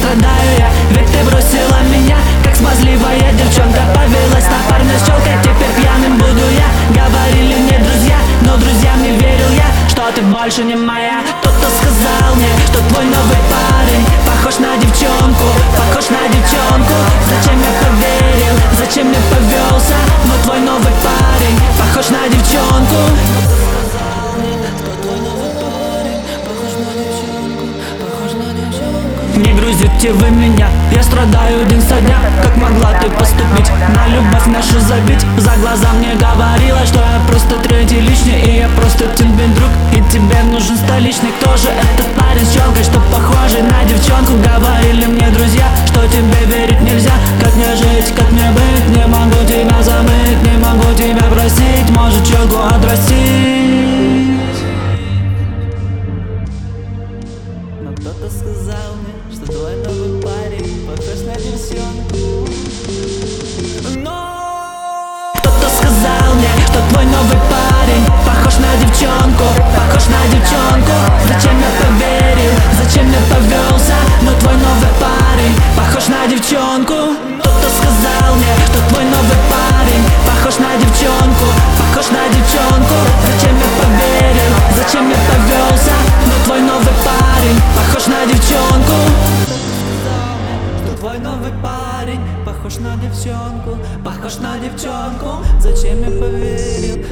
страдаю я Ведь ты бросила меня, как смазливая девчонка Повелась на парня с челкой, теперь пьяным буду я. Говорили мне друзья, но друзьям не верил я Что ты больше не моя. Тот, кто сказал мне, что твой новый парень Похож на девчонку, похож на девчонку. Зачем я поверил, зачем я повелся? Но твой новый парень похож на девчонку. Не грузи грузите вы меня, я страдаю день со дня. Как могла ты поступить, на любовь нашу забить? За глаза мне говорила, что я просто третий лишний И я просто тебе друг, и тебе нужен столичный Кто же этот парень с челкой, что похожий на девчонку? Говорили мне друзья, что тебе сказал мне, что твой новый парень похож на девчонку. Но кто-то сказал мне, что твой новый парень похож на девчонку Похож на девчонку. Зачем я похож на девчонку Похож на девчонку. Зачем я поверил,